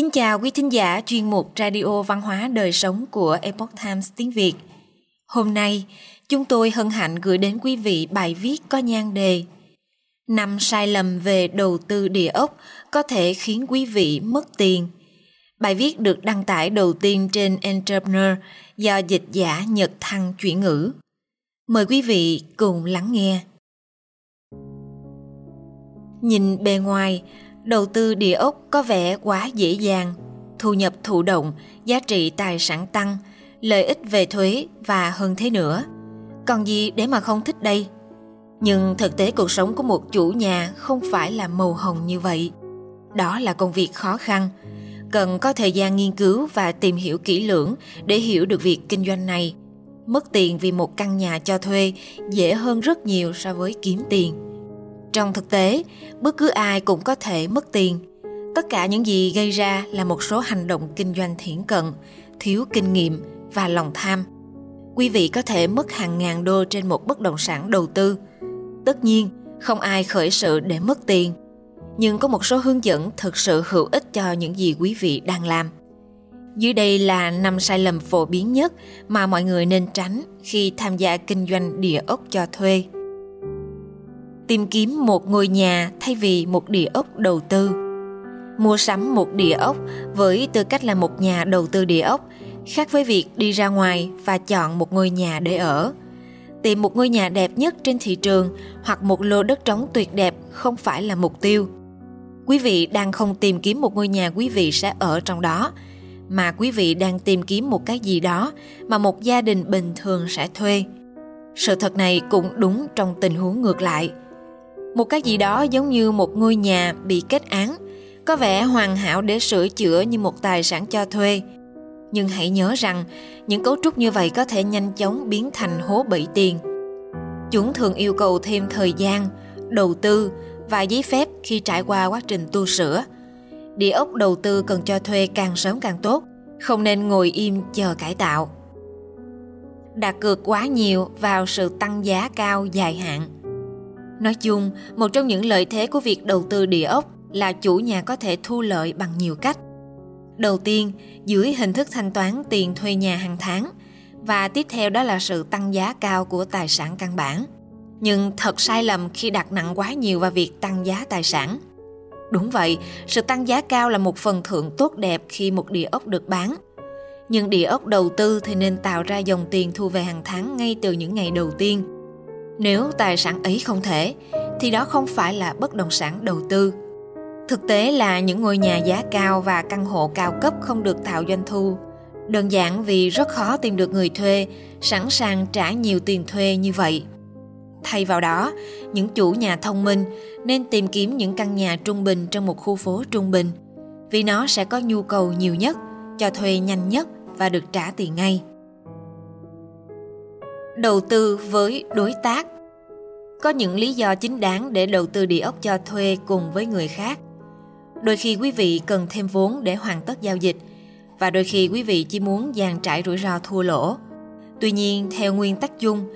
Kính chào quý thính giả chuyên mục Radio Văn hóa Đời Sống của Epoch Times tiếng Việt. Hôm nay, chúng tôi hân hạnh gửi đến quý vị bài viết có nhan đề Năm sai lầm về đầu tư địa ốc có thể khiến quý vị mất tiền. Bài viết được đăng tải đầu tiên trên Entrepreneur do dịch giả Nhật Thăng chuyển ngữ. Mời quý vị cùng lắng nghe. Nhìn bề ngoài, đầu tư địa ốc có vẻ quá dễ dàng, thu nhập thụ động, giá trị tài sản tăng, lợi ích về thuế và hơn thế nữa. Còn gì để mà không thích đây? Nhưng thực tế cuộc sống của một chủ nhà không phải là màu hồng như vậy. Đó là công việc khó khăn, cần có thời gian nghiên cứu và tìm hiểu kỹ lưỡng để hiểu được việc kinh doanh này. Mất tiền vì một căn nhà cho thuê dễ hơn rất nhiều so với kiếm tiền trong thực tế, bất cứ ai cũng có thể mất tiền. Tất cả những gì gây ra là một số hành động kinh doanh thiển cận, thiếu kinh nghiệm và lòng tham. Quý vị có thể mất hàng ngàn đô trên một bất động sản đầu tư. Tất nhiên, không ai khởi sự để mất tiền. Nhưng có một số hướng dẫn thực sự hữu ích cho những gì quý vị đang làm. Dưới đây là năm sai lầm phổ biến nhất mà mọi người nên tránh khi tham gia kinh doanh địa ốc cho thuê tìm kiếm một ngôi nhà thay vì một địa ốc đầu tư. Mua sắm một địa ốc với tư cách là một nhà đầu tư địa ốc, khác với việc đi ra ngoài và chọn một ngôi nhà để ở. Tìm một ngôi nhà đẹp nhất trên thị trường hoặc một lô đất trống tuyệt đẹp không phải là mục tiêu. Quý vị đang không tìm kiếm một ngôi nhà quý vị sẽ ở trong đó, mà quý vị đang tìm kiếm một cái gì đó mà một gia đình bình thường sẽ thuê. Sự thật này cũng đúng trong tình huống ngược lại một cái gì đó giống như một ngôi nhà bị kết án. Có vẻ hoàn hảo để sửa chữa như một tài sản cho thuê. Nhưng hãy nhớ rằng, những cấu trúc như vậy có thể nhanh chóng biến thành hố bẫy tiền. Chúng thường yêu cầu thêm thời gian, đầu tư và giấy phép khi trải qua quá trình tu sửa. Địa ốc đầu tư cần cho thuê càng sớm càng tốt, không nên ngồi im chờ cải tạo. Đặt cược quá nhiều vào sự tăng giá cao dài hạn. Nói chung, một trong những lợi thế của việc đầu tư địa ốc là chủ nhà có thể thu lợi bằng nhiều cách. Đầu tiên, dưới hình thức thanh toán tiền thuê nhà hàng tháng và tiếp theo đó là sự tăng giá cao của tài sản căn bản. Nhưng thật sai lầm khi đặt nặng quá nhiều vào việc tăng giá tài sản. Đúng vậy, sự tăng giá cao là một phần thưởng tốt đẹp khi một địa ốc được bán. Nhưng địa ốc đầu tư thì nên tạo ra dòng tiền thu về hàng tháng ngay từ những ngày đầu tiên – nếu tài sản ấy không thể, thì đó không phải là bất động sản đầu tư. Thực tế là những ngôi nhà giá cao và căn hộ cao cấp không được tạo doanh thu. Đơn giản vì rất khó tìm được người thuê, sẵn sàng trả nhiều tiền thuê như vậy. Thay vào đó, những chủ nhà thông minh nên tìm kiếm những căn nhà trung bình trong một khu phố trung bình, vì nó sẽ có nhu cầu nhiều nhất, cho thuê nhanh nhất và được trả tiền ngay đầu tư với đối tác. Có những lý do chính đáng để đầu tư địa ốc cho thuê cùng với người khác. Đôi khi quý vị cần thêm vốn để hoàn tất giao dịch, và đôi khi quý vị chỉ muốn dàn trải rủi ro thua lỗ. Tuy nhiên, theo nguyên tắc chung,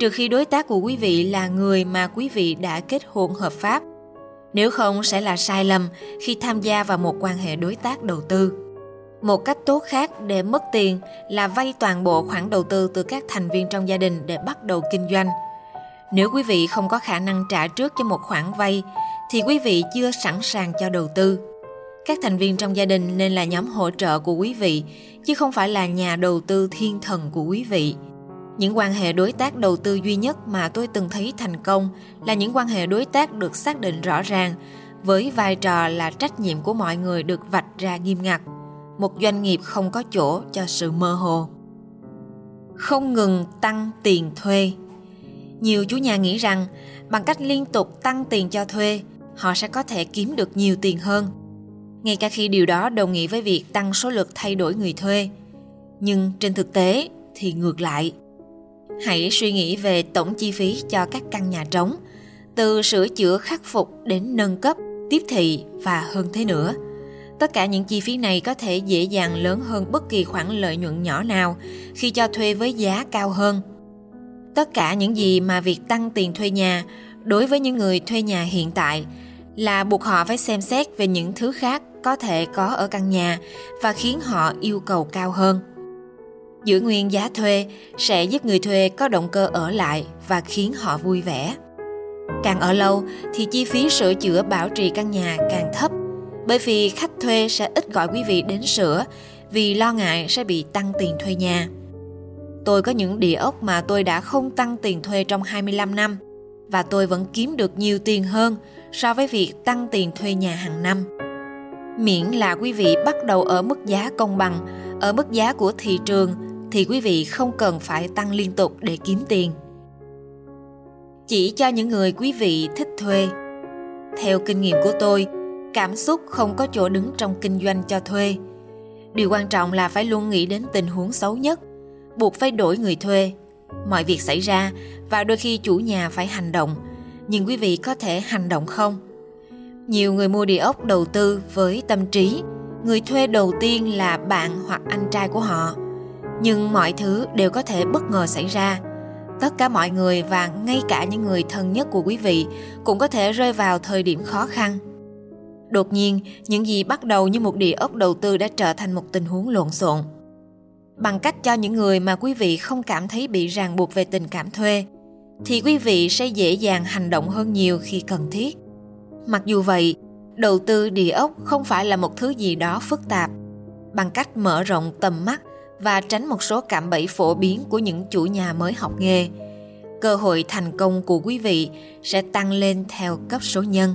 trừ khi đối tác của quý vị là người mà quý vị đã kết hôn hợp pháp, nếu không sẽ là sai lầm khi tham gia vào một quan hệ đối tác đầu tư một cách tốt khác để mất tiền là vay toàn bộ khoản đầu tư từ các thành viên trong gia đình để bắt đầu kinh doanh. Nếu quý vị không có khả năng trả trước cho một khoản vay, thì quý vị chưa sẵn sàng cho đầu tư. Các thành viên trong gia đình nên là nhóm hỗ trợ của quý vị, chứ không phải là nhà đầu tư thiên thần của quý vị. Những quan hệ đối tác đầu tư duy nhất mà tôi từng thấy thành công là những quan hệ đối tác được xác định rõ ràng, với vai trò là trách nhiệm của mọi người được vạch ra nghiêm ngặt một doanh nghiệp không có chỗ cho sự mơ hồ. Không ngừng tăng tiền thuê. Nhiều chủ nhà nghĩ rằng, bằng cách liên tục tăng tiền cho thuê, họ sẽ có thể kiếm được nhiều tiền hơn. Ngay cả khi điều đó đồng nghĩa với việc tăng số lượt thay đổi người thuê. Nhưng trên thực tế thì ngược lại. Hãy suy nghĩ về tổng chi phí cho các căn nhà trống, từ sửa chữa khắc phục đến nâng cấp, tiếp thị và hơn thế nữa. Tất cả những chi phí này có thể dễ dàng lớn hơn bất kỳ khoản lợi nhuận nhỏ nào khi cho thuê với giá cao hơn. Tất cả những gì mà việc tăng tiền thuê nhà đối với những người thuê nhà hiện tại là buộc họ phải xem xét về những thứ khác có thể có ở căn nhà và khiến họ yêu cầu cao hơn. Giữ nguyên giá thuê sẽ giúp người thuê có động cơ ở lại và khiến họ vui vẻ. Càng ở lâu thì chi phí sửa chữa bảo trì căn nhà càng thấp bởi vì khách thuê sẽ ít gọi quý vị đến sửa vì lo ngại sẽ bị tăng tiền thuê nhà. Tôi có những địa ốc mà tôi đã không tăng tiền thuê trong 25 năm và tôi vẫn kiếm được nhiều tiền hơn so với việc tăng tiền thuê nhà hàng năm. Miễn là quý vị bắt đầu ở mức giá công bằng, ở mức giá của thị trường thì quý vị không cần phải tăng liên tục để kiếm tiền. Chỉ cho những người quý vị thích thuê. Theo kinh nghiệm của tôi, cảm xúc không có chỗ đứng trong kinh doanh cho thuê. Điều quan trọng là phải luôn nghĩ đến tình huống xấu nhất, buộc phải đổi người thuê. Mọi việc xảy ra và đôi khi chủ nhà phải hành động, nhưng quý vị có thể hành động không? Nhiều người mua địa ốc đầu tư với tâm trí, người thuê đầu tiên là bạn hoặc anh trai của họ. Nhưng mọi thứ đều có thể bất ngờ xảy ra. Tất cả mọi người và ngay cả những người thân nhất của quý vị cũng có thể rơi vào thời điểm khó khăn. Đột nhiên, những gì bắt đầu như một địa ốc đầu tư đã trở thành một tình huống lộn xộn. Bằng cách cho những người mà quý vị không cảm thấy bị ràng buộc về tình cảm thuê, thì quý vị sẽ dễ dàng hành động hơn nhiều khi cần thiết. Mặc dù vậy, đầu tư địa ốc không phải là một thứ gì đó phức tạp. Bằng cách mở rộng tầm mắt và tránh một số cạm bẫy phổ biến của những chủ nhà mới học nghề, cơ hội thành công của quý vị sẽ tăng lên theo cấp số nhân.